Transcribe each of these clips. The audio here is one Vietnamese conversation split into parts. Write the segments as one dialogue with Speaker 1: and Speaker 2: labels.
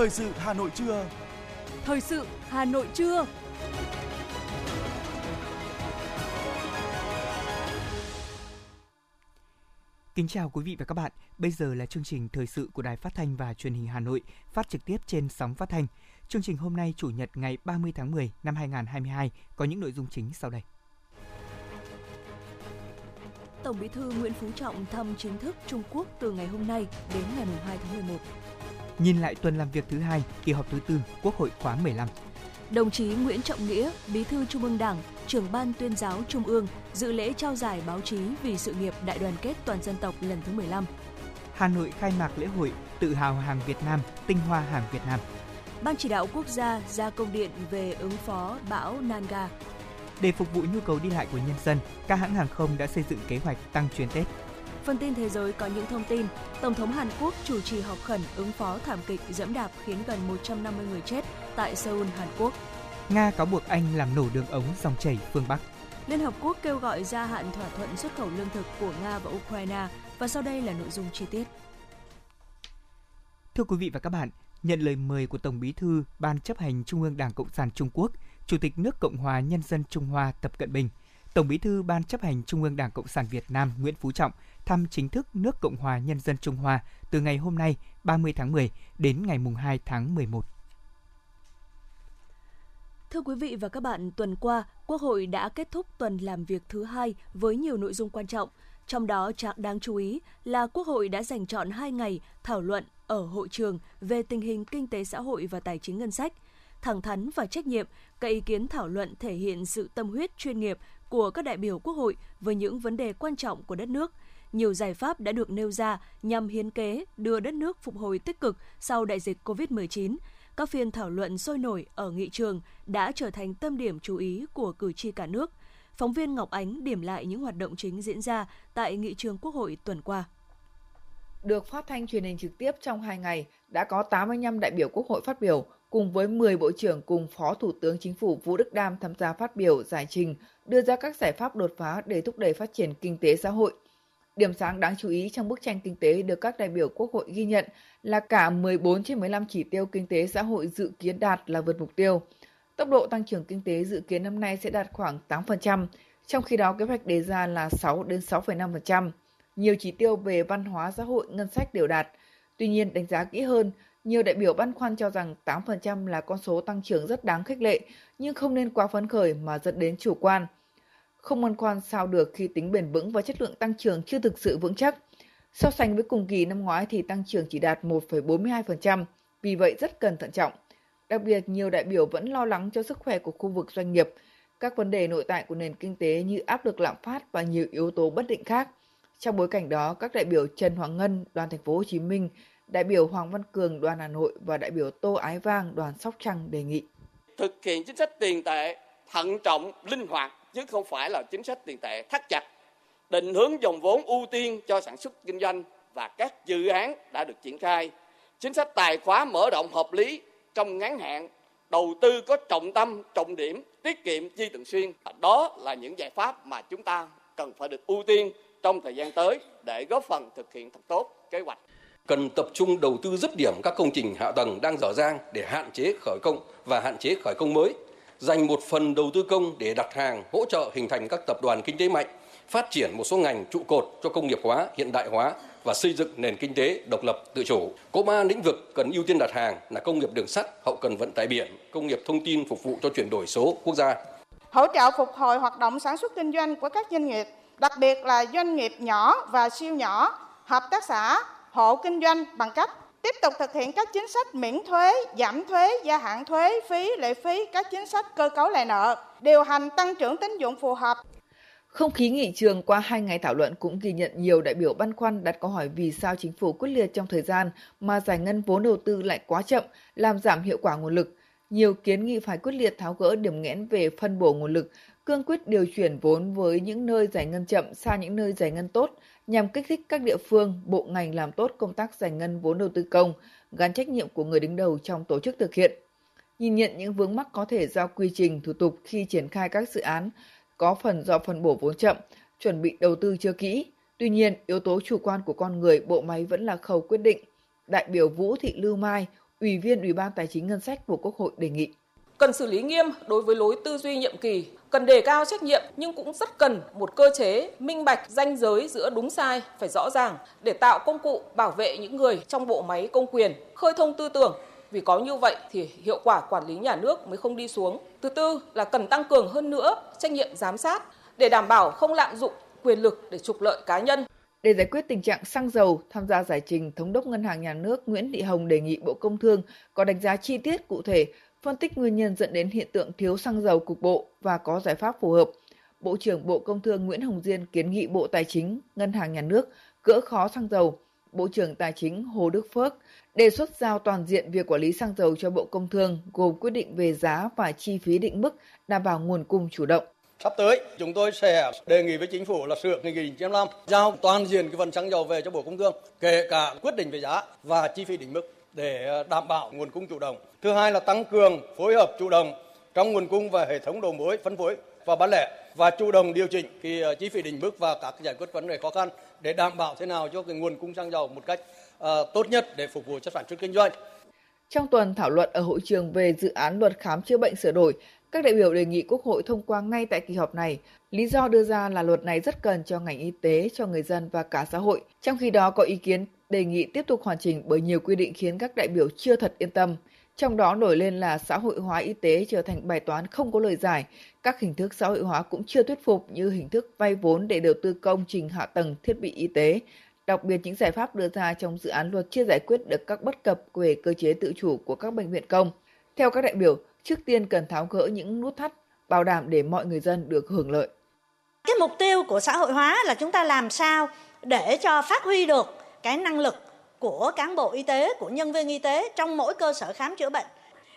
Speaker 1: Thời sự Hà Nội trưa.
Speaker 2: Thời sự Hà Nội trưa.
Speaker 3: Kính chào quý vị và các bạn. Bây giờ là chương trình thời sự của Đài Phát thanh và Truyền hình Hà Nội, phát trực tiếp trên sóng phát thanh. Chương trình hôm nay Chủ nhật ngày 30 tháng 10 năm 2022 có những nội dung chính sau đây.
Speaker 2: Tổng Bí thư Nguyễn Phú Trọng thăm chính thức Trung Quốc từ ngày hôm nay đến ngày 2 tháng 11.
Speaker 3: Nhìn lại tuần làm việc thứ hai, kỳ họp thứ tư Quốc hội khóa 15.
Speaker 2: Đồng chí Nguyễn Trọng Nghĩa, Bí thư Trung ương Đảng, trưởng ban tuyên giáo Trung ương dự lễ trao giải báo chí vì sự nghiệp đại đoàn kết toàn dân tộc lần thứ 15.
Speaker 3: Hà Nội khai mạc lễ hội Tự hào hàng Việt Nam, tinh hoa hàng Việt Nam.
Speaker 2: Ban chỉ đạo quốc gia ra công điện về ứng phó bão Nanga.
Speaker 3: Để phục vụ nhu cầu đi lại của nhân dân, các hãng hàng không đã xây dựng kế hoạch tăng chuyến Tết.
Speaker 2: Phần tin thế giới có những thông tin. Tổng thống Hàn Quốc chủ trì họp khẩn ứng phó thảm kịch dẫm đạp khiến gần 150 người chết tại Seoul, Hàn Quốc.
Speaker 3: Nga cáo buộc Anh làm nổ đường ống dòng chảy phương Bắc.
Speaker 2: Liên Hợp Quốc kêu gọi gia hạn thỏa thuận xuất khẩu lương thực của Nga và Ukraine và sau đây là nội dung chi tiết.
Speaker 3: Thưa quý vị và các bạn, nhận lời mời của Tổng Bí thư Ban chấp hành Trung ương Đảng Cộng sản Trung Quốc, Chủ tịch nước Cộng hòa Nhân dân Trung Hoa Tập Cận Bình, Tổng Bí thư Ban chấp hành Trung ương Đảng Cộng sản Việt Nam Nguyễn Phú Trọng thăm chính thức nước Cộng hòa Nhân dân Trung Hoa từ ngày hôm nay 30 tháng 10 đến ngày 2 tháng 11.
Speaker 2: Thưa quý vị và các bạn, tuần qua, Quốc hội đã kết thúc tuần làm việc thứ hai với nhiều nội dung quan trọng. Trong đó, trạng đáng chú ý là Quốc hội đã dành chọn 2 ngày thảo luận ở hội trường về tình hình kinh tế xã hội và tài chính ngân sách. Thẳng thắn và trách nhiệm, các ý kiến thảo luận thể hiện sự tâm huyết chuyên nghiệp của các đại biểu Quốc hội với những vấn đề quan trọng của đất nước. Nhiều giải pháp đã được nêu ra nhằm hiến kế đưa đất nước phục hồi tích cực sau đại dịch COVID-19. Các phiên thảo luận sôi nổi ở nghị trường đã trở thành tâm điểm chú ý của cử tri cả nước. Phóng viên Ngọc Ánh điểm lại những hoạt động chính diễn ra tại nghị trường Quốc hội tuần qua.
Speaker 4: Được phát thanh truyền hình trực tiếp trong 2 ngày, đã có 85 đại biểu Quốc hội phát biểu, cùng với 10 bộ trưởng cùng Phó Thủ tướng Chính phủ Vũ Đức Đam tham gia phát biểu giải trình, đưa ra các giải pháp đột phá để thúc đẩy phát triển kinh tế xã hội. Điểm sáng đáng chú ý trong bức tranh kinh tế được các đại biểu Quốc hội ghi nhận là cả 14 trên 15 chỉ tiêu kinh tế xã hội dự kiến đạt là vượt mục tiêu. Tốc độ tăng trưởng kinh tế dự kiến năm nay sẽ đạt khoảng 8%, trong khi đó kế hoạch đề ra là 6 đến 6,5%. Nhiều chỉ tiêu về văn hóa xã hội ngân sách đều đạt. Tuy nhiên, đánh giá kỹ hơn, nhiều đại biểu băn khoăn cho rằng 8% là con số tăng trưởng rất đáng khích lệ, nhưng không nên quá phấn khởi mà dẫn đến chủ quan. Không băn khoăn sao được khi tính bền vững và chất lượng tăng trưởng chưa thực sự vững chắc. So sánh với cùng kỳ năm ngoái thì tăng trưởng chỉ đạt 1,42%, vì vậy rất cần thận trọng. Đặc biệt, nhiều đại biểu vẫn lo lắng cho sức khỏe của khu vực doanh nghiệp, các vấn đề nội tại của nền kinh tế như áp lực lạm phát và nhiều yếu tố bất định khác. Trong bối cảnh đó, các đại biểu Trần Hoàng Ngân, đoàn thành phố Hồ Chí Minh, đại biểu Hoàng Văn Cường, đoàn Hà Nội và đại biểu Tô Ái Vang, đoàn Sóc Trăng đề nghị
Speaker 5: thực hiện chính sách tiền tệ thận trọng, linh hoạt chứ không phải là chính sách tiền tệ thắt chặt, định hướng dòng vốn ưu tiên cho sản xuất kinh doanh và các dự án đã được triển khai, chính sách tài khóa mở rộng hợp lý trong ngắn hạn, đầu tư có trọng tâm, trọng điểm, tiết kiệm chi thường xuyên. Đó là những giải pháp mà chúng ta cần phải được ưu tiên trong thời gian tới để góp phần thực hiện thật tốt kế hoạch.
Speaker 6: Cần tập trung đầu tư dứt điểm các công trình hạ tầng đang dở dang để hạn chế khởi công và hạn chế khởi công mới, dành một phần đầu tư công để đặt hàng hỗ trợ hình thành các tập đoàn kinh tế mạnh, phát triển một số ngành trụ cột cho công nghiệp hóa, hiện đại hóa và xây dựng nền kinh tế độc lập tự chủ. Có ba lĩnh vực cần ưu tiên đặt hàng là công nghiệp đường sắt, hậu cần vận tải biển, công nghiệp thông tin phục vụ cho chuyển đổi số quốc gia.
Speaker 7: Hỗ trợ phục hồi hoạt động sản xuất kinh doanh của các doanh nghiệp, đặc biệt là doanh nghiệp nhỏ và siêu nhỏ, hợp tác xã, hộ kinh doanh bằng cách tiếp tục thực hiện các chính sách miễn thuế, giảm thuế, gia hạn thuế, phí, lệ phí, các chính sách cơ cấu lại nợ, điều hành tăng trưởng tín dụng phù hợp.
Speaker 4: Không khí nghị trường qua hai ngày thảo luận cũng ghi nhận nhiều đại biểu băn khoăn đặt câu hỏi vì sao chính phủ quyết liệt trong thời gian mà giải ngân vốn đầu tư lại quá chậm, làm giảm hiệu quả nguồn lực. Nhiều kiến nghị phải quyết liệt tháo gỡ điểm nghẽn về phân bổ nguồn lực, cương quyết điều chuyển vốn với những nơi giải ngân chậm sang những nơi giải ngân tốt, nhằm kích thích các địa phương, bộ ngành làm tốt công tác giải ngân vốn đầu tư công, gắn trách nhiệm của người đứng đầu trong tổ chức thực hiện. Nhìn nhận những vướng mắc có thể do quy trình, thủ tục khi triển khai các dự án, có phần do phân bổ vốn chậm, chuẩn bị đầu tư chưa kỹ. Tuy nhiên, yếu tố chủ quan của con người, bộ máy vẫn là khâu quyết định. Đại biểu Vũ Thị Lưu Mai, Ủy viên Ủy ban Tài chính Ngân sách của Quốc hội đề nghị
Speaker 1: cần xử lý nghiêm đối với lối tư duy nhiệm kỳ, cần đề cao trách nhiệm nhưng cũng rất cần một cơ chế minh bạch ranh giới giữa đúng sai phải rõ ràng để tạo công cụ bảo vệ những người trong bộ máy công quyền, khơi thông tư tưởng vì có như vậy thì hiệu quả quản lý nhà nước mới không đi xuống. Thứ tư là cần tăng cường hơn nữa trách nhiệm giám sát để đảm bảo không lạm dụng quyền lực để trục lợi cá nhân.
Speaker 4: Để giải quyết tình trạng xăng dầu, tham gia giải trình, Thống đốc Ngân hàng Nhà nước Nguyễn Thị Hồng đề nghị Bộ Công Thương có đánh giá chi tiết cụ thể, phân tích nguyên nhân dẫn đến hiện tượng thiếu xăng dầu cục bộ và có giải pháp phù hợp. Bộ trưởng Bộ Công Thương Nguyễn Hồng Diên kiến nghị Bộ Tài chính, Ngân hàng Nhà nước gỡ khó xăng dầu. Bộ trưởng Tài chính Hồ Đức Phước đề xuất giao toàn diện việc quản lý xăng dầu cho Bộ Công Thương gồm quyết định về giá và chi phí định mức đảm bảo nguồn cung chủ động.
Speaker 8: Sắp tới, chúng tôi sẽ đề nghị với chính phủ là sửa nghị định 95 giao toàn diện cái phần xăng dầu về cho Bộ Công Thương, kể cả quyết định về giá và chi phí định mức để ờ, đảm bảo nguồn cung chủ động. Thứ hai là tăng cường phối hợp chủ động trong nguồn cung và hệ thống đầu mối phân phối và bán lẻ và chủ động điều chỉnh cái ờ, chi phí định mức và các giải quyết vấn đề khó khăn để đảm bảo thế nào cho cái nguồn cung xăng dầu một cách uh, tốt nhất để phục vụ cho sản xuất kinh doanh.
Speaker 4: Trong tuần thảo luận ở hội trường về dự án luật khám chữa bệnh sửa đổi, các đại biểu đề nghị Quốc hội thông qua ngay tại kỳ họp này. Lý do đưa ra là luật này rất cần cho ngành y tế, cho người dân và cả xã hội. Trong khi đó có ý kiến đề nghị tiếp tục hoàn chỉnh bởi nhiều quy định khiến các đại biểu chưa thật yên tâm. Trong đó nổi lên là xã hội hóa y tế trở thành bài toán không có lời giải. Các hình thức xã hội hóa cũng chưa thuyết phục như hình thức vay vốn để đầu tư công trình hạ tầng thiết bị y tế. Đặc biệt những giải pháp đưa ra trong dự án luật chưa giải quyết được các bất cập về cơ chế tự chủ của các bệnh viện công. Theo các đại biểu, trước tiên cần tháo gỡ những nút thắt, bảo đảm để mọi người dân được hưởng lợi.
Speaker 9: Cái mục tiêu của xã hội hóa là chúng ta làm sao để cho phát huy được cái năng lực của cán bộ y tế, của nhân viên y tế trong mỗi cơ sở khám chữa bệnh.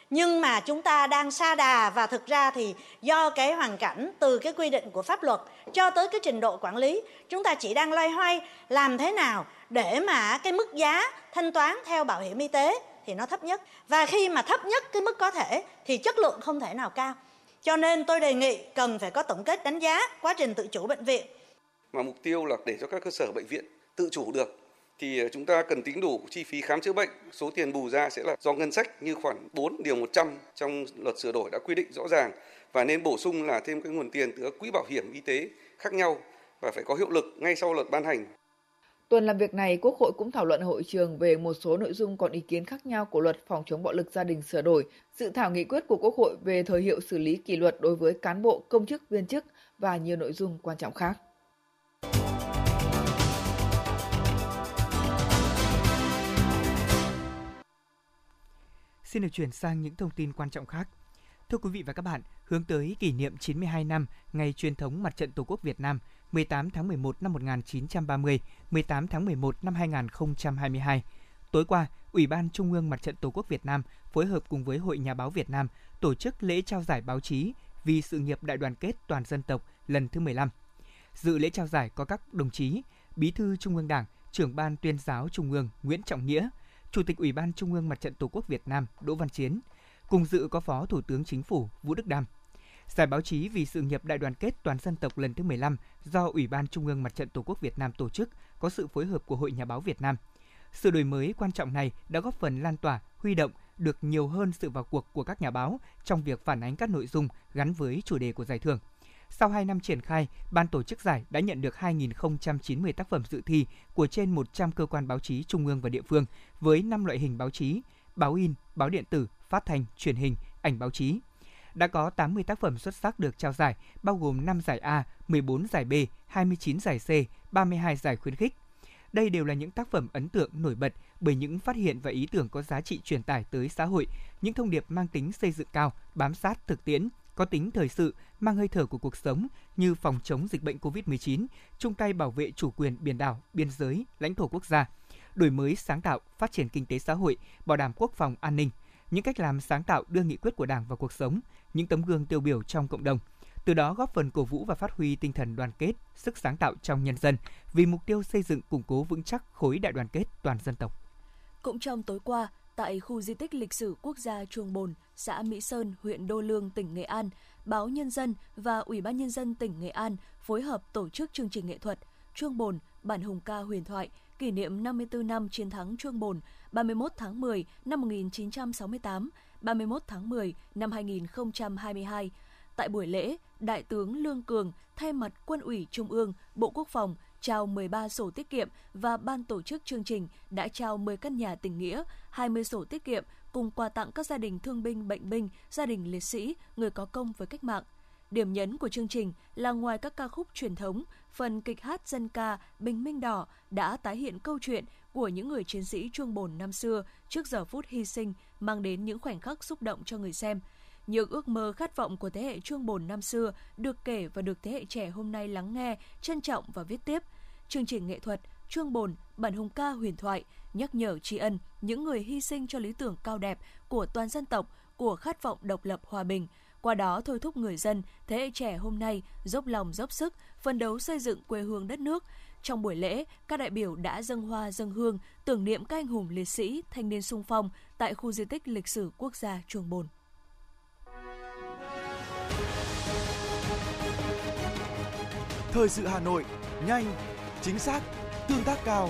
Speaker 9: Nhưng mà chúng ta đang xa đà và thực ra thì do cái hoàn cảnh từ cái quy định của pháp luật cho tới cái trình độ quản lý, chúng ta chỉ đang loay hoay làm thế nào để mà cái mức giá thanh toán theo bảo hiểm y tế thì nó thấp nhất. Và khi mà thấp nhất cái mức có thể thì chất lượng không thể nào cao. Cho nên tôi đề nghị cần phải có tổng kết đánh giá quá trình tự chủ bệnh viện.
Speaker 10: Mà mục tiêu là để cho các cơ sở bệnh viện tự chủ được thì ờ, chúng ta cần tính đủ chi phí khám chữa bệnh. Số tiền bù ra sẽ là do ngân sách như khoản 4 điều 100 trong luật sửa đổi đã quy định rõ ràng và nên bổ sung là thêm cái nguồn tiền từ quỹ bảo hiểm y tế khác nhau và phải có hiệu lực ngay sau luật ban hành.
Speaker 4: Tuần làm việc này, Quốc hội cũng thảo luận hội trường về một số nội dung còn ý kiến khác nhau của luật phòng chống bạo lực gia đình sửa đổi, dự thảo nghị quyết của Quốc hội về thời hiệu xử lý kỷ luật đối với cán bộ, công chức, viên chức và nhiều nội dung quan trọng khác.
Speaker 3: Xin được chuyển sang những thông tin quan trọng khác. Thưa quý vị và các bạn, hướng tới kỷ niệm 92 năm ngày truyền thống Mặt trận Tổ quốc Việt Nam 18 tháng 11 năm 1930, 18 tháng 11 năm 2022. Tối qua, Ủy ban Trung ương Mặt trận Tổ quốc Việt Nam phối hợp cùng với Hội Nhà báo Việt Nam tổ chức lễ trao giải báo chí vì sự nghiệp đại đoàn kết toàn dân tộc lần thứ 15. Dự lễ trao giải có các đồng chí Bí thư Trung ương Đảng, trưởng ban tuyên giáo Trung ương Nguyễn Trọng Nghĩa, Chủ tịch Ủy ban Trung ương Mặt trận Tổ quốc Việt Nam Đỗ Văn Chiến, cùng dự có Phó Thủ tướng Chính phủ Vũ Đức Đam. Giải báo chí vì sự nghiệp đại đoàn kết toàn dân tộc lần thứ 15 do Ủy ban Trung ương Mặt trận Tổ quốc Việt Nam tổ chức có sự phối hợp của Hội Nhà báo Việt Nam. Sự đổi mới quan trọng này đã góp phần lan tỏa, huy động được nhiều hơn sự vào cuộc của các nhà báo trong việc phản ánh các nội dung gắn với chủ đề của giải thưởng. Sau 2 năm triển khai, ban tổ chức giải đã nhận được 2.090 tác phẩm dự thi của trên 100 cơ quan báo chí trung ương và địa phương với 5 loại hình báo chí: báo in, báo điện tử, phát thanh, truyền hình, ảnh báo chí. Đã có 80 tác phẩm xuất sắc được trao giải, bao gồm 5 giải A, 14 giải B, 29 giải C, 32 giải khuyến khích. Đây đều là những tác phẩm ấn tượng nổi bật bởi những phát hiện và ý tưởng có giá trị truyền tải tới xã hội, những thông điệp mang tính xây dựng cao, bám sát thực tiễn, có tính thời sự, mang hơi thở của cuộc sống như phòng chống dịch bệnh COVID-19, chung tay bảo vệ chủ quyền biển đảo, biên giới, lãnh thổ quốc gia, đổi mới sáng tạo, phát triển kinh tế xã hội, bảo đảm quốc phòng an ninh, những cách làm sáng tạo đưa nghị quyết của Đảng vào cuộc sống, những tấm gương tiêu biểu trong cộng đồng. Từ đó góp phần cổ vũ và phát huy tinh thần đoàn kết, sức sáng tạo trong nhân dân vì mục tiêu xây dựng củng cố vững chắc khối đại đoàn kết toàn dân tộc.
Speaker 2: Cũng trong tối qua, tại khu di tích lịch sử quốc gia Chuồng Bồn, xã Mỹ Sơn, huyện Đô Lương, tỉnh Nghệ An, Báo Nhân dân và Ủy ban Nhân dân tỉnh Nghệ An phối hợp tổ chức chương trình nghệ thuật Chuông Bồn, bản hùng ca huyền thoại kỷ niệm 54 năm chiến thắng Chuông Bồn 31 tháng 10 năm 1968, 31 tháng 10 năm 2022. Tại buổi lễ, Đại tướng Lương Cường thay mặt Quân ủy Trung ương, Bộ Quốc phòng trao 13 sổ tiết kiệm và ban tổ chức chương trình đã trao 10 căn nhà tình nghĩa, 20 sổ tiết kiệm cùng quà tặng các gia đình thương binh, bệnh binh, gia đình liệt sĩ, người có công với cách mạng. Điểm nhấn của chương trình là ngoài các ca khúc truyền thống, phần kịch hát dân ca Bình Minh Đỏ đã tái hiện câu chuyện của những người chiến sĩ chuông bồn năm xưa trước giờ phút hy sinh mang đến những khoảnh khắc xúc động cho người xem. Những ước mơ khát vọng của thế hệ chuông bồn năm xưa được kể và được thế hệ trẻ hôm nay lắng nghe, trân trọng và viết tiếp. Chương trình nghệ thuật Chuông bồn, bản hùng ca huyền thoại nhắc nhở tri ân những người hy sinh cho lý tưởng cao đẹp của toàn dân tộc, của khát vọng độc lập hòa bình, qua đó thôi thúc người dân, thế hệ trẻ hôm nay dốc lòng dốc sức, phân đấu xây dựng quê hương đất nước. Trong buổi lễ, các đại biểu đã dâng hoa dâng hương, tưởng niệm các anh hùng liệt sĩ, thanh niên sung phong tại khu di tích lịch sử quốc gia Chuồng Bồn.
Speaker 11: Thời sự Hà Nội, nhanh, chính xác, tương tác cao.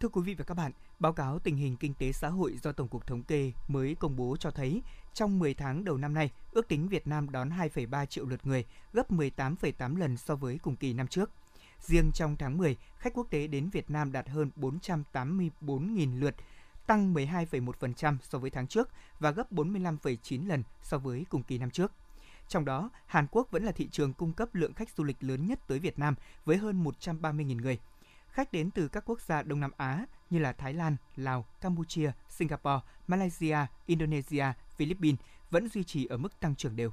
Speaker 3: Thưa quý vị và các bạn, báo cáo tình hình kinh tế xã hội do Tổng cục Thống kê mới công bố cho thấy, trong 10 tháng đầu năm nay, ước tính Việt Nam đón 2,3 triệu lượt người, gấp 18,8 lần so với cùng kỳ năm trước. Riêng trong tháng 10, khách quốc tế đến Việt Nam đạt hơn 484.000 lượt, tăng 12,1% so với tháng trước và gấp 45,9 lần so với cùng kỳ năm trước. Trong đó, Hàn Quốc vẫn là thị trường cung cấp lượng khách du lịch lớn nhất tới Việt Nam với hơn 130.000 người – khách đến từ các quốc gia Đông Nam Á như là Thái Lan, Lào, Campuchia, Singapore, Malaysia, Indonesia, Philippines vẫn duy trì ở mức tăng trưởng đều.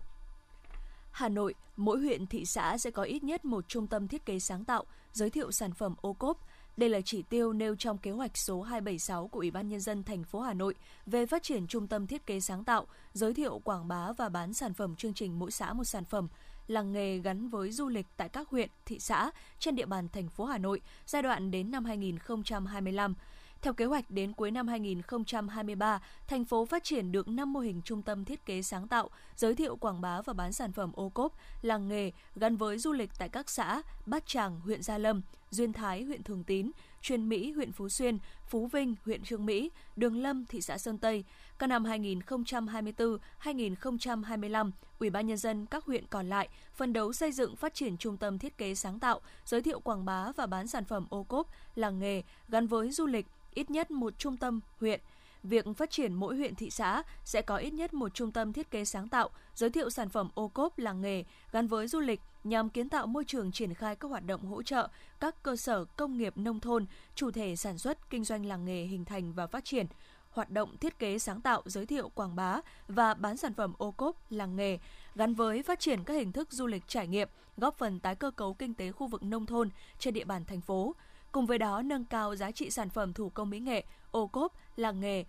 Speaker 2: Hà Nội, mỗi huyện thị xã sẽ có ít nhất một trung tâm thiết kế sáng tạo, giới thiệu sản phẩm ô cốp. Đây là chỉ tiêu nêu trong kế hoạch số 276 của Ủy ban nhân dân thành phố Hà Nội về phát triển trung tâm thiết kế sáng tạo, giới thiệu quảng bá và bán sản phẩm chương trình mỗi xã một sản phẩm làng nghề gắn với du lịch tại các huyện, thị xã trên địa bàn thành phố Hà Nội giai đoạn đến năm 2025. Theo kế hoạch đến cuối năm 2023, thành phố phát triển được 5 mô hình trung tâm thiết kế sáng tạo, giới thiệu quảng bá và bán sản phẩm ô cốp, làng nghề gắn với du lịch tại các xã Bát Tràng, huyện Gia Lâm, Duyên Thái, huyện Thường Tín, Truyền Mỹ, huyện Phú Xuyên, Phú Vinh, huyện Trương Mỹ, Đường Lâm, thị xã Sơn Tây. Các năm 2024-2025, Ủy ban nhân dân các huyện còn lại phân đấu xây dựng phát triển trung tâm thiết kế sáng tạo, giới thiệu quảng bá và bán sản phẩm ô cốp, làng nghề gắn với du lịch, ít nhất một trung tâm huyện. Việc phát triển mỗi huyện thị xã sẽ có ít nhất một trung tâm thiết kế sáng tạo, giới thiệu sản phẩm ô cốp làng nghề gắn với du lịch nhằm kiến tạo môi trường triển khai các hoạt động hỗ trợ các cơ sở công nghiệp nông thôn, chủ thể sản xuất, kinh doanh làng nghề hình thành và phát triển, hoạt động thiết kế sáng tạo, giới thiệu, quảng bá và bán sản phẩm ô cốp làng nghề gắn với phát triển các hình thức du lịch trải nghiệm, góp phần tái cơ cấu kinh tế khu vực nông thôn trên địa bàn thành phố. Cùng với đó nâng cao giá trị sản phẩm thủ công mỹ nghệ, ô cốp, làng nghề,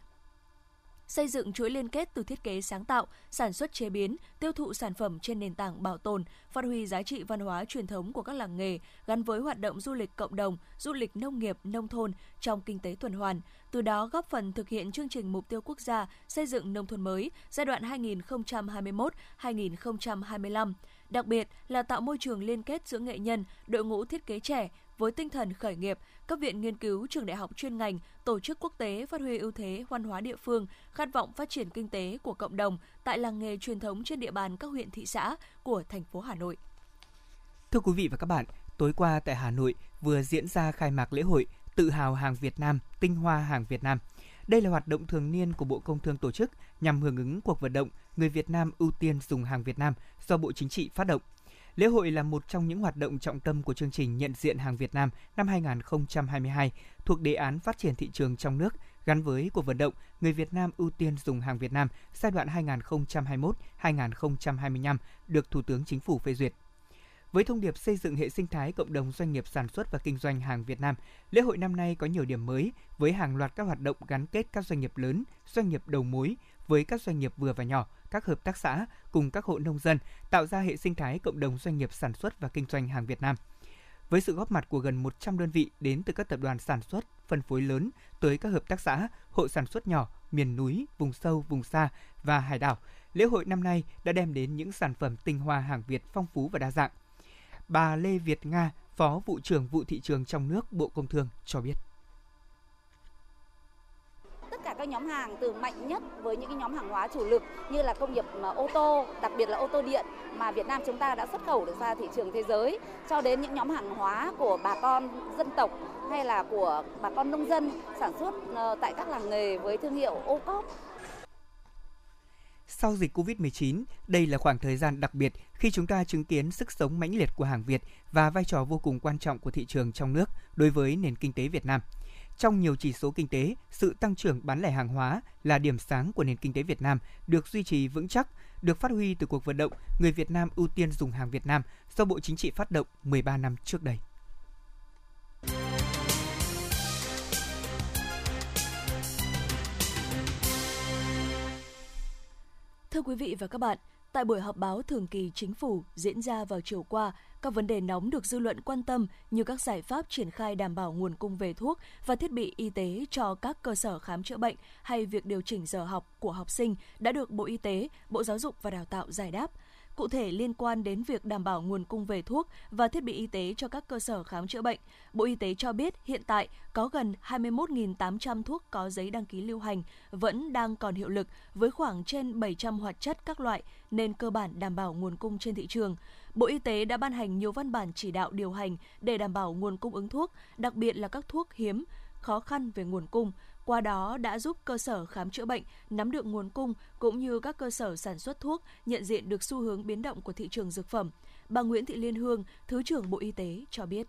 Speaker 2: xây dựng chuỗi liên kết từ thiết kế sáng tạo, sản xuất chế biến, tiêu thụ sản phẩm trên nền tảng bảo tồn, phát huy giá trị văn hóa truyền thống của các làng nghề gắn với hoạt động du lịch cộng đồng, du lịch nông nghiệp, nông thôn trong kinh tế tuần hoàn, từ đó góp phần thực hiện chương trình mục tiêu quốc gia xây dựng nông thôn mới giai đoạn 2021-2025 đặc biệt là tạo môi trường liên kết giữa nghệ nhân, đội ngũ thiết kế trẻ với tinh thần khởi nghiệp, các viện nghiên cứu, trường đại học chuyên ngành, tổ chức quốc tế phát huy ưu thế văn hóa địa phương, khát vọng phát triển kinh tế của cộng đồng tại làng nghề truyền thống trên địa bàn các huyện thị xã của thành phố Hà Nội.
Speaker 3: Thưa quý vị và các bạn, tối qua tại Hà Nội vừa diễn ra khai mạc lễ hội Tự hào hàng Việt Nam, tinh hoa hàng Việt Nam. Đây là hoạt động thường niên của Bộ Công Thương tổ chức nhằm hưởng ứng cuộc vận động Người Việt Nam ưu tiên dùng hàng Việt Nam do Bộ Chính trị phát động. Lễ hội là một trong những hoạt động trọng tâm của chương trình nhận diện hàng Việt Nam năm 2022 thuộc đề án phát triển thị trường trong nước gắn với cuộc vận động Người Việt Nam ưu tiên dùng hàng Việt Nam giai đoạn 2021-2025 được Thủ tướng Chính phủ phê duyệt. Với thông điệp xây dựng hệ sinh thái cộng đồng doanh nghiệp sản xuất và kinh doanh hàng Việt Nam, lễ hội năm nay có nhiều điểm mới với hàng loạt các hoạt động gắn kết các doanh nghiệp lớn, doanh nghiệp đầu mối với các doanh nghiệp vừa và nhỏ, các hợp tác xã cùng các hộ nông dân, tạo ra hệ sinh thái cộng đồng doanh nghiệp sản xuất và kinh doanh hàng Việt Nam. Với sự góp mặt của gần 100 đơn vị đến từ các tập đoàn sản xuất, phân phối lớn tới các hợp tác xã, hộ sản xuất nhỏ, miền núi, vùng sâu, vùng xa và hải đảo, lễ hội năm nay đã đem đến những sản phẩm tinh hoa hàng Việt phong phú và đa dạng. Bà Lê Việt Nga, Phó vụ trưởng vụ thị trường trong nước Bộ Công Thương cho biết
Speaker 12: các nhóm hàng từ mạnh nhất với những cái nhóm hàng hóa chủ lực như là công nghiệp ờ, ô tô, đặc biệt là ô tô điện mà Việt Nam chúng ta đã xuất khẩu được ra thị trường thế giới cho đến những nhóm hàng hóa của bà con dân tộc hay là của bà con nông dân sản xuất ờ, tại các làng nghề với thương hiệu ô cốp
Speaker 3: sau dịch Covid-19, đây là khoảng thời gian đặc biệt khi chúng ta chứng kiến sức sống mãnh liệt của hàng Việt và vai trò vô cùng quan trọng của thị trường trong nước đối với nền kinh tế Việt Nam. Trong nhiều chỉ số kinh tế, sự tăng trưởng bán lẻ hàng hóa là điểm sáng của nền kinh tế Việt Nam được duy trì vững chắc, được phát huy từ cuộc vận động người Việt Nam ưu tiên dùng hàng Việt Nam do Bộ Chính trị phát động 13 năm trước đây.
Speaker 2: Thưa quý vị và các bạn, tại buổi họp báo thường kỳ chính phủ diễn ra vào chiều qua, các vấn đề nóng được dư luận quan tâm như các giải pháp triển khai đảm bảo nguồn cung về thuốc và thiết bị y tế cho các cơ sở khám chữa bệnh hay việc điều chỉnh giờ học của học sinh đã được Bộ Y tế, Bộ Giáo dục và Đào tạo giải đáp. Cụ thể liên quan đến việc đảm bảo nguồn cung về thuốc và thiết bị y tế cho các cơ sở khám chữa bệnh, Bộ Y tế cho biết hiện tại có gần 21.800 thuốc có giấy đăng ký lưu hành vẫn đang còn hiệu lực với khoảng trên 700 hoạt chất các loại nên cơ bản đảm bảo nguồn cung trên thị trường. Bộ Y tế đã ban hành nhiều văn bản chỉ đạo điều hành để đảm bảo nguồn cung ứng thuốc, đặc biệt là các thuốc hiếm, khó khăn về nguồn cung, qua đó đã giúp cơ sở khám chữa bệnh nắm được nguồn cung cũng như các cơ sở sản xuất thuốc nhận diện được xu hướng biến động của thị trường dược phẩm. Bà Nguyễn Thị Liên Hương, Thứ trưởng Bộ Y tế cho biết.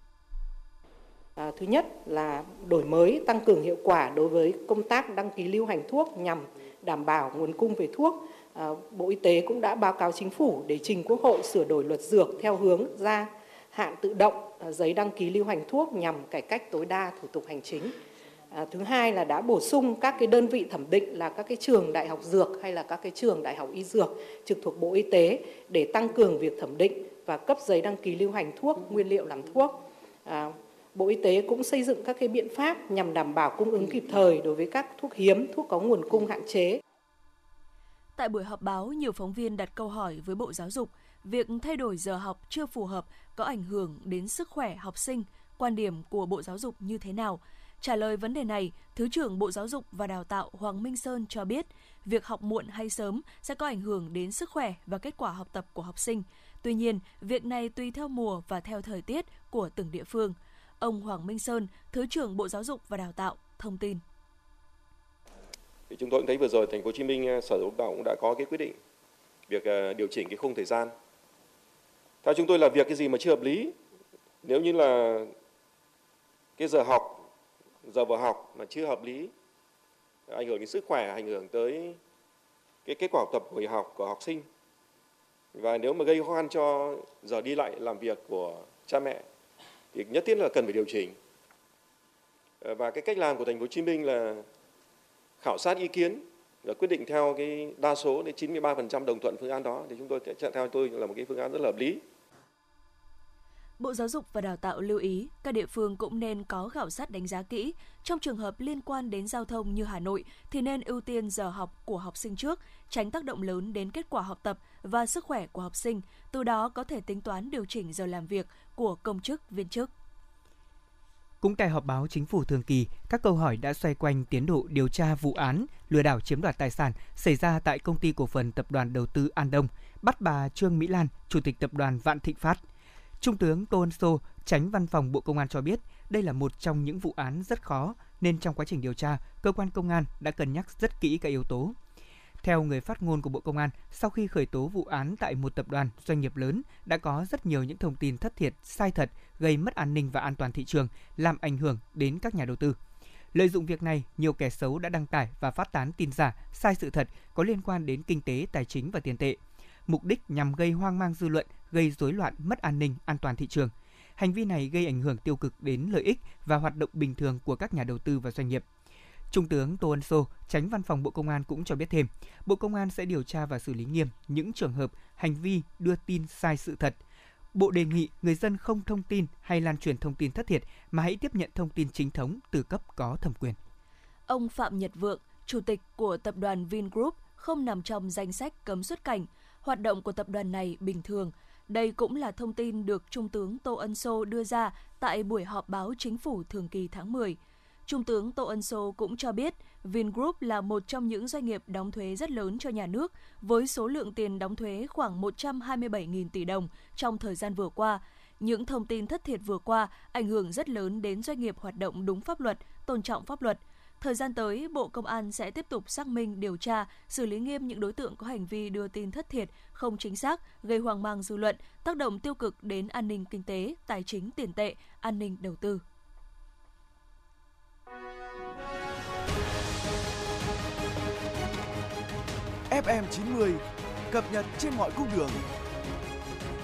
Speaker 13: À, thứ nhất là đổi mới tăng cường hiệu quả đối với công tác đăng ký lưu hành thuốc nhằm đảm bảo nguồn cung về thuốc. À, Bộ Y tế cũng đã báo cáo chính phủ để trình Quốc hội sửa đổi luật dược theo hướng gia hạn tự động à, giấy đăng ký lưu hành thuốc nhằm cải cách tối đa thủ tục hành chính. À, thứ hai là đã bổ sung các cái đơn vị thẩm định là các cái trường đại học dược hay là các cái trường đại học y dược trực thuộc Bộ Y tế để tăng cường việc thẩm định và cấp giấy đăng ký lưu hành thuốc, nguyên liệu làm thuốc. À, Bộ Y tế cũng xây dựng các cái biện pháp nhằm đảm bảo cung ứng kịp thời đối với các thuốc hiếm, thuốc có nguồn cung hạn chế.
Speaker 2: Tại buổi họp báo, nhiều phóng viên đặt câu hỏi với Bộ Giáo dục, việc thay đổi giờ học chưa phù hợp có ảnh hưởng đến sức khỏe học sinh, quan điểm của Bộ Giáo dục như thế nào? Trả lời vấn đề này, Thứ trưởng Bộ Giáo dục và Đào tạo Hoàng Minh Sơn cho biết, việc học muộn hay sớm sẽ có ảnh hưởng đến sức khỏe và kết quả học tập của học sinh. Tuy nhiên, việc này tùy theo mùa và theo thời tiết của từng địa phương. Ông Hoàng Minh Sơn, Thứ trưởng Bộ Giáo dục và Đào tạo, thông tin.
Speaker 14: Thì chúng tôi cũng thấy vừa rồi thành phố Hồ Chí Minh Sở Giáo dục Đào cũng đã có cái quyết định việc à, điều chỉnh cái khung thời gian. Theo chúng tôi là việc cái gì mà chưa hợp lý, nếu như là cái giờ học giờ vào học mà chưa hợp lý. Ảnh hưởng đến sức khỏe, ảnh hưởng tới cái kết quả học tập của học của học sinh. Và nếu mà gây khó khăn cho giờ đi lại, làm việc của cha mẹ thì nhất thiết là cần phải điều chỉnh. Ờ, và cái cách làm của thành phố Hồ Chí Minh là khảo sát ý kiến và quyết định theo cái đa số đến 93% đồng thuận phương án đó. Thì chúng tôi theo tôi là một cái phương án rất là hợp lý.
Speaker 2: Bộ Giáo dục và Đào tạo lưu ý các địa phương cũng nên có khảo sát đánh giá kỹ. Trong trường hợp liên quan đến giao thông như Hà Nội thì nên ưu tiên giờ học của học sinh trước, tránh tác động lớn đến kết quả học tập và sức khỏe của học sinh, từ đó có thể tính toán điều chỉnh giờ làm việc của công chức, viên chức.
Speaker 3: Cũng tại họp báo chính phủ thường kỳ, các câu hỏi đã xoay quanh tiến độ điều tra vụ án lừa đảo chiếm đoạt tài sản xảy ra tại công ty cổ phần tập đoàn đầu tư An Đông, bắt bà Trương Mỹ Lan, chủ tịch tập đoàn Vạn Thịnh Phát – Trung tướng Tô Ân Sô, tránh văn phòng Bộ Công an cho biết, đây là một trong những vụ án rất khó, nên trong quá trình điều tra, cơ quan công an đã cân nhắc rất kỹ các yếu tố. Theo người phát ngôn của Bộ Công an, sau khi khởi tố vụ án tại một tập đoàn doanh nghiệp lớn, đã có rất nhiều những thông tin thất thiệt, sai thật, gây mất an ninh và an toàn thị trường, làm ảnh hưởng đến các nhà đầu tư. Lợi dụng việc này, nhiều kẻ xấu đã đăng tải và phát tán tin giả, sai sự thật có liên quan đến kinh tế, tài chính và tiền tệ – mục đích nhằm gây hoang mang dư luận, gây rối loạn, mất an ninh, an toàn thị trường. Hành vi này gây ảnh hưởng tiêu cực đến lợi ích và hoạt động bình thường của các nhà đầu tư và doanh nghiệp. Trung tướng Tô Ân Sô, tránh văn phòng Bộ Công an cũng cho biết thêm, Bộ Công an sẽ điều tra và xử lý nghiêm những trường hợp hành vi đưa tin sai sự thật. Bộ đề nghị người dân không thông tin hay lan truyền thông tin thất thiệt mà hãy tiếp nhận thông tin chính thống từ cấp có thẩm quyền.
Speaker 2: Ông Phạm Nhật Vượng, chủ tịch của tập đoàn Vingroup không nằm trong danh sách cấm xuất cảnh. Hoạt động của tập đoàn này bình thường. Đây cũng là thông tin được Trung tướng Tô Ân Sô đưa ra tại buổi họp báo chính phủ thường kỳ tháng 10. Trung tướng Tô Ân Sô cũng cho biết Vingroup là một trong những doanh nghiệp đóng thuế rất lớn cho nhà nước với số lượng tiền đóng thuế khoảng 127.000 tỷ đồng trong thời gian vừa qua. Những thông tin thất thiệt vừa qua ảnh hưởng rất lớn đến doanh nghiệp hoạt động đúng pháp luật, tôn trọng pháp luật. Thời gian tới, Bộ Công an sẽ tiếp tục xác minh, điều tra, xử lý nghiêm những đối tượng có hành vi đưa tin thất thiệt, không chính xác, gây hoang mang dư luận, tác động tiêu cực đến an ninh kinh tế, tài chính tiền tệ, an ninh đầu tư.
Speaker 11: FM 90 cập nhật trên mọi cung đường.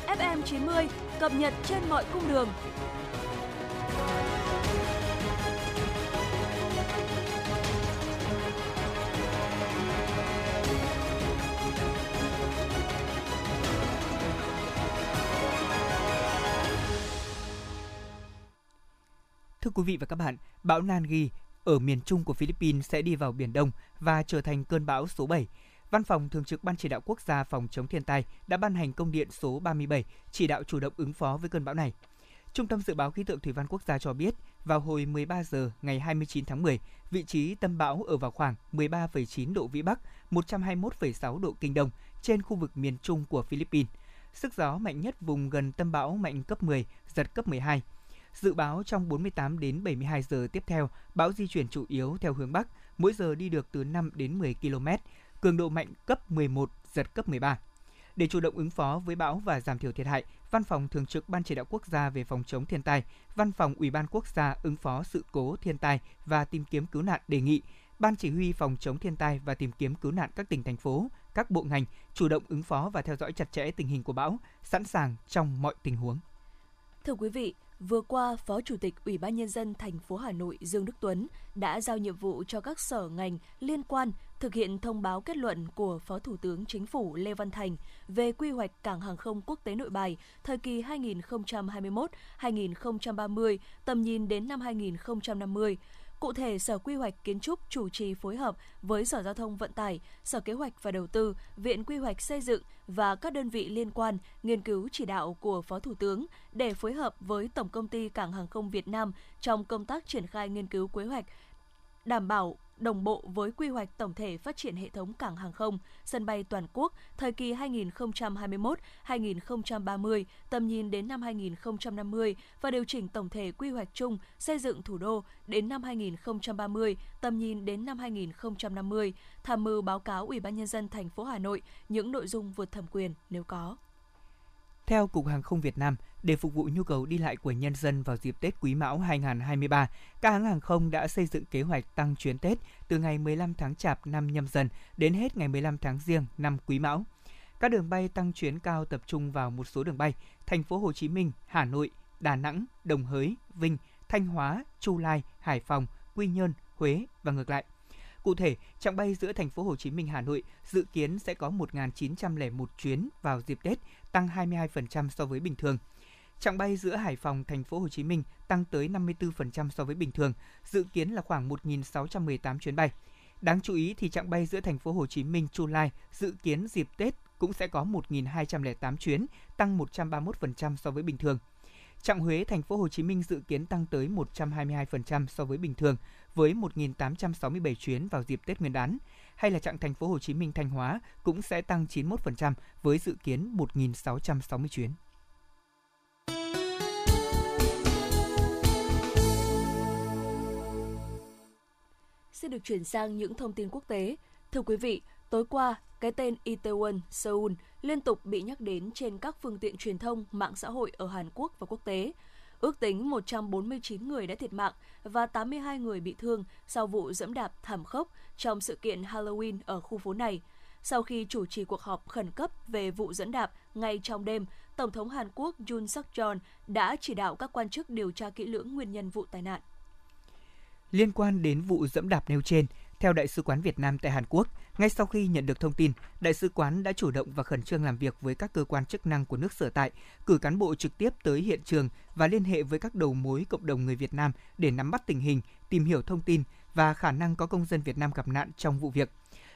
Speaker 2: FM 90 cập nhật trên mọi cung đường.
Speaker 3: Thưa quý vị và các bạn, bão Nangi ở miền trung của Philippines sẽ đi vào Biển Đông và trở thành cơn bão số 7. Văn phòng Thường trực Ban Chỉ đạo Quốc gia phòng chống thiên tai đã ban hành công điện số 37 chỉ đạo chủ động ứng phó với cơn bão này. Trung tâm Dự báo Khí tượng Thủy văn Quốc gia cho biết, vào hồi 13 giờ ngày 29 tháng 10, vị trí tâm bão ở vào khoảng 13,9 độ Vĩ Bắc, 121,6 độ Kinh Đông trên khu vực miền Trung của Philippines. Sức gió mạnh nhất vùng gần tâm bão mạnh cấp 10, giật cấp 12. Dự báo trong 48 đến 72 giờ tiếp theo, bão di chuyển chủ yếu theo hướng Bắc, mỗi giờ đi được từ 5 đến 10 km, cường độ mạnh cấp 11, giật cấp 13. Để chủ động ứng phó với bão và giảm thiểu thiệt hại, Văn phòng Thường trực Ban Chỉ đạo Quốc gia về phòng chống thiên tai, Văn phòng Ủy ban Quốc gia ứng phó sự cố thiên tai và tìm kiếm cứu nạn đề nghị Ban Chỉ huy phòng chống thiên tai và tìm kiếm cứu nạn các tỉnh thành phố, các bộ ngành chủ động ứng phó và theo dõi chặt chẽ tình hình của bão, sẵn sàng trong mọi tình huống.
Speaker 2: Thưa quý vị, Vừa qua, Phó Chủ tịch Ủy ban Nhân dân thành phố Hà Nội Dương Đức Tuấn đã giao nhiệm vụ cho các sở ngành liên quan thực hiện thông báo kết luận của Phó Thủ tướng Chính phủ Lê Văn Thành về quy hoạch cảng hàng không quốc tế nội bài thời kỳ 2021-2030, tầm nhìn đến năm 2050 Cụ thể, Sở Quy hoạch Kiến trúc chủ trì phối hợp với Sở Giao thông Vận tải, Sở Kế hoạch và Đầu tư, Viện Quy hoạch Xây dựng và các đơn vị liên quan nghiên cứu chỉ đạo của Phó Thủ tướng để phối hợp với Tổng công ty Cảng hàng không Việt Nam trong công tác triển khai nghiên cứu quy hoạch đảm bảo đồng bộ với quy hoạch tổng thể phát triển hệ thống cảng hàng không, sân bay toàn quốc thời kỳ 2021-2030, tầm nhìn đến năm 2050 và điều chỉnh tổng thể quy hoạch chung xây dựng thủ đô đến năm 2030, tầm nhìn đến năm 2050, tham mưu báo cáo Ủy ban nhân dân thành phố Hà Nội những nội dung vượt thẩm quyền nếu có.
Speaker 3: Theo Cục Hàng không Việt Nam, để phục vụ nhu cầu đi lại của nhân dân vào dịp Tết Quý Mão 2023, các hãng hàng không đã xây dựng kế hoạch tăng chuyến Tết từ ngày 15 tháng Chạp năm nhâm dần đến hết ngày 15 tháng Giêng năm Quý Mão. Các đường bay tăng chuyến cao tập trung vào một số đường bay: Thành phố Hồ Chí Minh, Hà Nội, Đà Nẵng, Đồng Hới, Vinh, Thanh Hóa, Chu Lai, Hải Phòng, Quy Nhơn, Huế và ngược lại. Cụ thể, chặng bay giữa thành phố Hồ Chí Minh Hà Nội dự kiến sẽ có 1.901 chuyến vào dịp Tết, tăng 22% so với bình thường. Chặng bay giữa Hải Phòng thành phố Hồ Chí Minh tăng tới 54% so với bình thường, dự kiến là khoảng 1.618 chuyến bay. Đáng chú ý thì chặng bay giữa thành phố Hồ Chí Minh Chu Lai dự kiến dịp Tết cũng sẽ có 1.208 chuyến, tăng 131% so với bình thường. Chặng Huế thành phố Hồ Chí Minh dự kiến tăng tới 122% so với bình thường với 1.867 chuyến vào dịp Tết Nguyên đán, hay là chặng thành phố Hồ Chí Minh Thanh Hóa cũng sẽ tăng 91% với dự kiến 1.660 chuyến.
Speaker 2: Xin được chuyển sang những thông tin quốc tế. Thưa quý vị, tối qua, cái tên Itaewon Seoul liên tục bị nhắc đến trên các phương tiện truyền thông, mạng xã hội ở Hàn Quốc và quốc tế. Ước tính 149 người đã thiệt mạng và 82 người bị thương sau vụ dẫm đạp thảm khốc trong sự kiện Halloween ở khu phố này. Sau khi chủ trì cuộc họp khẩn cấp về vụ dẫn đạp ngay trong đêm, Tổng thống Hàn Quốc Yoon suk yeol đã chỉ đạo các quan chức điều tra kỹ lưỡng nguyên nhân vụ tai nạn.
Speaker 3: Liên quan đến vụ dẫm đạp nêu trên, theo Đại sứ quán Việt Nam tại Hàn Quốc, ngay sau khi nhận được thông tin, Đại sứ quán đã chủ động và khẩn trương làm việc với các cơ quan chức năng của nước sở tại, cử cán bộ trực tiếp tới hiện trường và liên hệ với các đầu mối cộng đồng người Việt Nam để nắm bắt tình hình, tìm hiểu thông tin và khả năng có công dân Việt Nam gặp nạn trong vụ việc.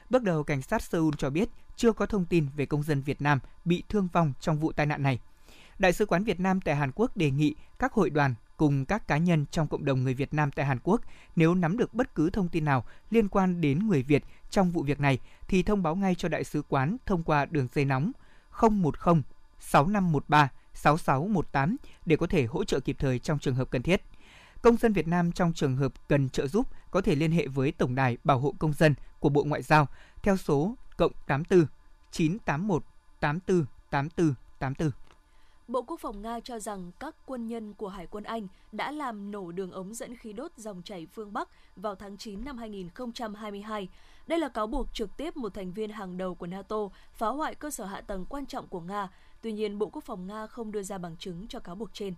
Speaker 3: Bước đầu, cảnh sát Seoul cho biết chưa có thông tin về công dân Việt Nam bị thương vong trong vụ tai nạn này. Đại sứ quán Việt Nam tại Hàn Quốc đề nghị các hội đoàn cùng các cá nhân trong cộng đồng người Việt Nam tại Hàn Quốc nếu nắm được bất cứ thông tin nào liên quan đến người Việt trong vụ việc này, thì thông báo ngay cho đại sứ quán thông qua đường dây nóng 010 6513 6618 để có thể hỗ trợ kịp thời trong trường hợp cần thiết. Công dân Việt Nam trong trường hợp cần trợ giúp có thể liên hệ với Tổng đài Bảo hộ Công dân của Bộ Ngoại giao theo số cộng 84 981 84 84 84.
Speaker 2: Bộ Quốc phòng Nga cho rằng các quân nhân của Hải quân Anh đã làm nổ đường ống dẫn khí đốt dòng chảy phương Bắc vào tháng 9 năm 2022. Đây là cáo buộc trực tiếp một thành viên hàng đầu của NATO phá hoại cơ sở hạ tầng quan trọng của Nga. Tuy nhiên, Bộ Quốc phòng Nga không đưa ra bằng chứng cho cáo buộc trên.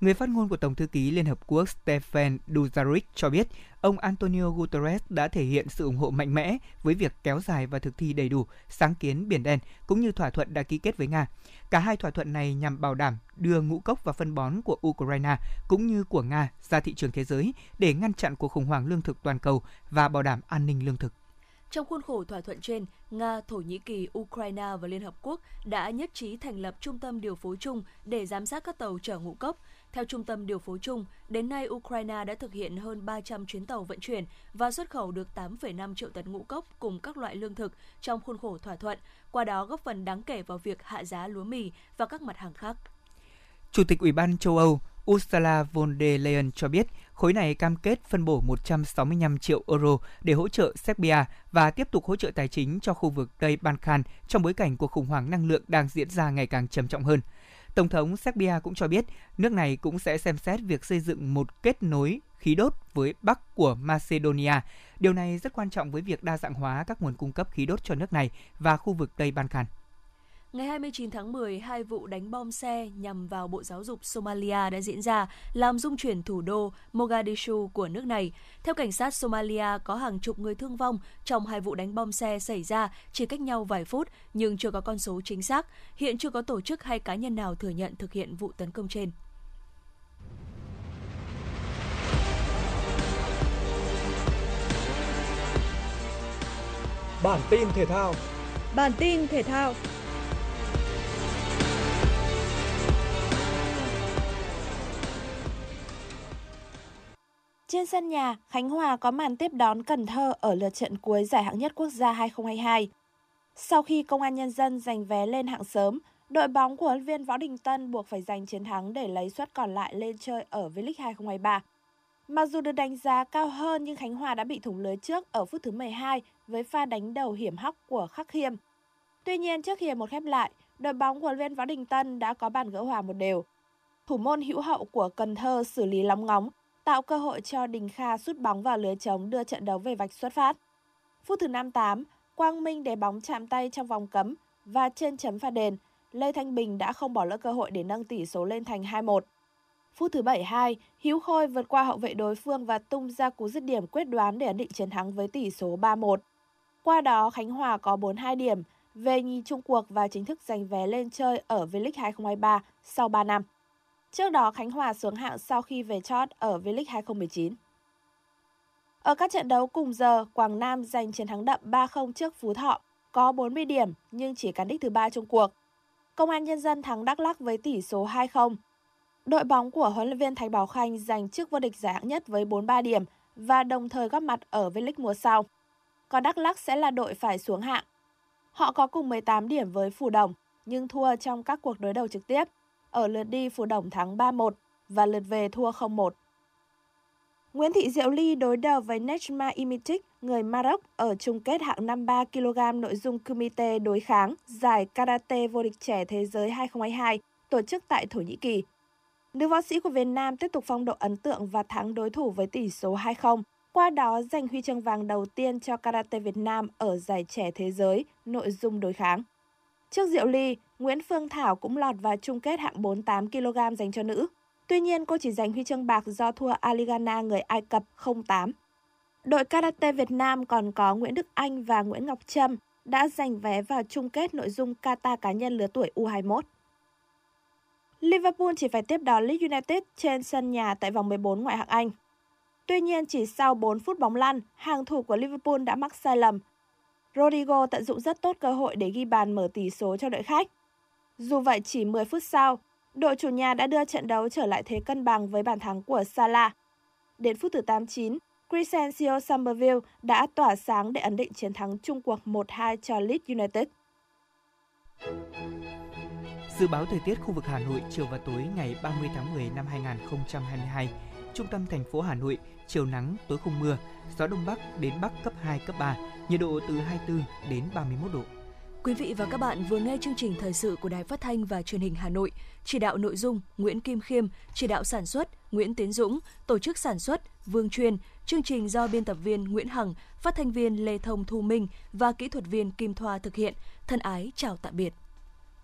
Speaker 3: Người phát ngôn của Tổng thư ký Liên Hợp Quốc Stephen Dujarric cho biết, ông Antonio Guterres đã thể hiện sự ủng hộ mạnh mẽ với việc kéo dài và thực thi đầy đủ sáng kiến Biển Đen cũng như thỏa thuận đã ký kết với Nga. Cả hai thỏa thuận này nhằm bảo đảm đưa ngũ cốc và phân bón của Ukraine cũng như của Nga ra thị trường thế giới để ngăn chặn cuộc khủng hoảng lương thực toàn cầu và bảo đảm an ninh lương thực.
Speaker 2: Trong khuôn khổ thỏa thuận trên, Nga, Thổ Nhĩ Kỳ, Ukraine và Liên Hợp Quốc đã nhất trí thành lập trung tâm điều phối chung để giám sát các tàu chở ngũ cốc. Theo Trung tâm Điều phối chung, đến nay Ukraine đã thực hiện hơn 300 chuyến tàu vận chuyển và xuất khẩu được 8,5 triệu tấn ngũ cốc cùng các loại lương thực trong khuôn khổ thỏa thuận, qua đó góp phần đáng kể vào việc hạ giá lúa mì và các mặt hàng khác.
Speaker 3: Chủ tịch Ủy ban châu Âu Ursula von der Leyen cho biết khối này cam kết phân bổ 165 triệu euro để hỗ trợ Serbia và tiếp tục hỗ trợ tài chính cho khu vực Tây Ban Khan trong bối cảnh cuộc khủng hoảng năng lượng đang diễn ra ngày càng trầm trọng hơn. Tổng thống Serbia cũng cho biết nước này cũng sẽ xem xét việc xây dựng một kết nối khí đốt với Bắc của Macedonia. Điều này rất quan trọng với việc đa dạng hóa các nguồn cung cấp khí đốt cho nước này và khu vực Tây Balkan.
Speaker 2: Ngày 29 tháng 10, hai vụ đánh bom xe nhằm vào Bộ Giáo dục Somalia đã diễn ra, làm rung chuyển thủ đô Mogadishu của nước này. Theo cảnh sát Somalia, có hàng chục người thương vong trong hai vụ đánh bom xe xảy ra chỉ cách nhau vài phút, nhưng chưa có con số chính xác. Hiện chưa có tổ chức hay cá nhân nào thừa nhận thực hiện vụ tấn công trên.
Speaker 15: Bản tin thể thao
Speaker 16: Bản tin thể thao Trên sân nhà, Khánh Hòa có màn tiếp đón Cần Thơ ở lượt trận cuối giải hạng nhất quốc gia 2022. Sau khi Công an Nhân dân giành vé lên hạng sớm, đội bóng của huấn viên Võ Đình Tân buộc phải giành chiến thắng để lấy suất còn lại lên chơi ở V-League 2023. Mặc dù được đánh giá cao hơn nhưng Khánh Hòa đã bị thủng lưới trước ở phút thứ 12 với pha đánh đầu hiểm hóc của Khắc Khiêm. Tuy nhiên trước khi một khép lại, đội bóng của huấn viên Võ Đình Tân đã có bàn gỡ hòa một đều. Thủ môn hữu hậu của Cần Thơ xử lý lóng ngóng tạo cơ hội cho Đình Kha sút bóng vào lưới trống đưa trận đấu về vạch xuất phát. Phút thứ 58, Quang Minh để bóng chạm tay trong vòng cấm và trên chấm phạt đền, Lê Thanh Bình đã không bỏ lỡ cơ hội để nâng tỷ số lên thành 2-1. Phút thứ 72, Hiếu Khôi vượt qua hậu vệ đối phương và tung ra cú dứt điểm quyết đoán để ấn định chiến thắng với tỷ số 3-1. Qua đó, Khánh Hòa có 42 điểm, về nhì chung cuộc và chính thức giành vé lên chơi ở V-League 2023 sau 3 năm. Trước đó, Khánh Hòa xuống hạng sau khi về chót ở V-League 2019. Ở các trận đấu cùng giờ, Quảng Nam giành chiến thắng đậm 3-0 trước Phú Thọ, có 40 điểm nhưng chỉ cán đích thứ ba trong cuộc. Công an Nhân dân thắng Đắk Lắk với tỷ số 2-0. Đội bóng của huấn luyện viên Thái Bảo Khanh giành chức vô địch giải hạng nhất với 43 điểm và đồng thời góp mặt ở V-League mùa sau. Còn Đắk Lắk sẽ là đội phải xuống hạng. Họ có cùng 18 điểm với Phủ Đồng, nhưng thua trong các cuộc đối đầu trực tiếp. Ở lượt đi Phú Đồng thắng 3-1 và lượt về thua 0-1. Nguyễn Thị Diệu Ly đối đầu với Nejma Imitic, người Maroc ở chung kết hạng 53 kg nội dung Kumite đối kháng giải karate vô địch trẻ thế giới 2022 tổ chức tại Thổ Nhĩ Kỳ. Nữ võ sĩ của Việt Nam tiếp tục phong độ ấn tượng và thắng đối thủ với tỷ số 2-0, qua đó giành huy chương vàng đầu tiên cho karate Việt Nam ở giải trẻ thế giới nội dung đối kháng. Trước Diệu Ly, Nguyễn Phương Thảo cũng lọt vào chung kết hạng 48 kg dành cho nữ. Tuy nhiên, cô chỉ giành huy chương bạc do thua Aligana người Ai Cập 0-8. Đội karate Việt Nam còn có Nguyễn Đức Anh và Nguyễn Ngọc Trâm đã giành vé vào chung kết nội dung kata cá nhân lứa tuổi U21. Liverpool chỉ phải tiếp đón Leeds United trên sân nhà tại vòng 14 ngoại hạng Anh. Tuy nhiên, chỉ sau 4 phút bóng lăn, hàng thủ của Liverpool đã mắc sai lầm. Rodrigo tận dụng rất tốt cơ hội để ghi bàn mở tỷ số cho đội khách. Dù vậy, chỉ 10 phút sau, đội chủ nhà đã đưa trận đấu trở lại thế cân bằng với bàn thắng của Salah. Đến phút thứ 89, Crescencio Somerville đã tỏa sáng để ấn định chiến thắng chung cuộc 1-2 cho Leeds United.
Speaker 3: Dự báo thời tiết khu vực Hà Nội chiều và tối ngày 30 tháng 10 năm 2022. Trung tâm thành phố Hà Nội, chiều nắng, tối không mưa, gió đông bắc đến bắc cấp 2, cấp 3, nhiệt độ từ 24 đến 31 độ.
Speaker 2: Quý vị và các bạn vừa nghe chương trình thời sự của Đài Phát thanh và Truyền hình Hà Nội. Chỉ đạo nội dung Nguyễn Kim Khiêm, chỉ đạo sản xuất Nguyễn Tiến Dũng, tổ chức sản xuất Vương Truyền, chương trình do biên tập viên Nguyễn Hằng, phát thanh viên Lê Thông Thu Minh và kỹ thuật viên Kim Thoa thực hiện. Thân ái chào tạm biệt.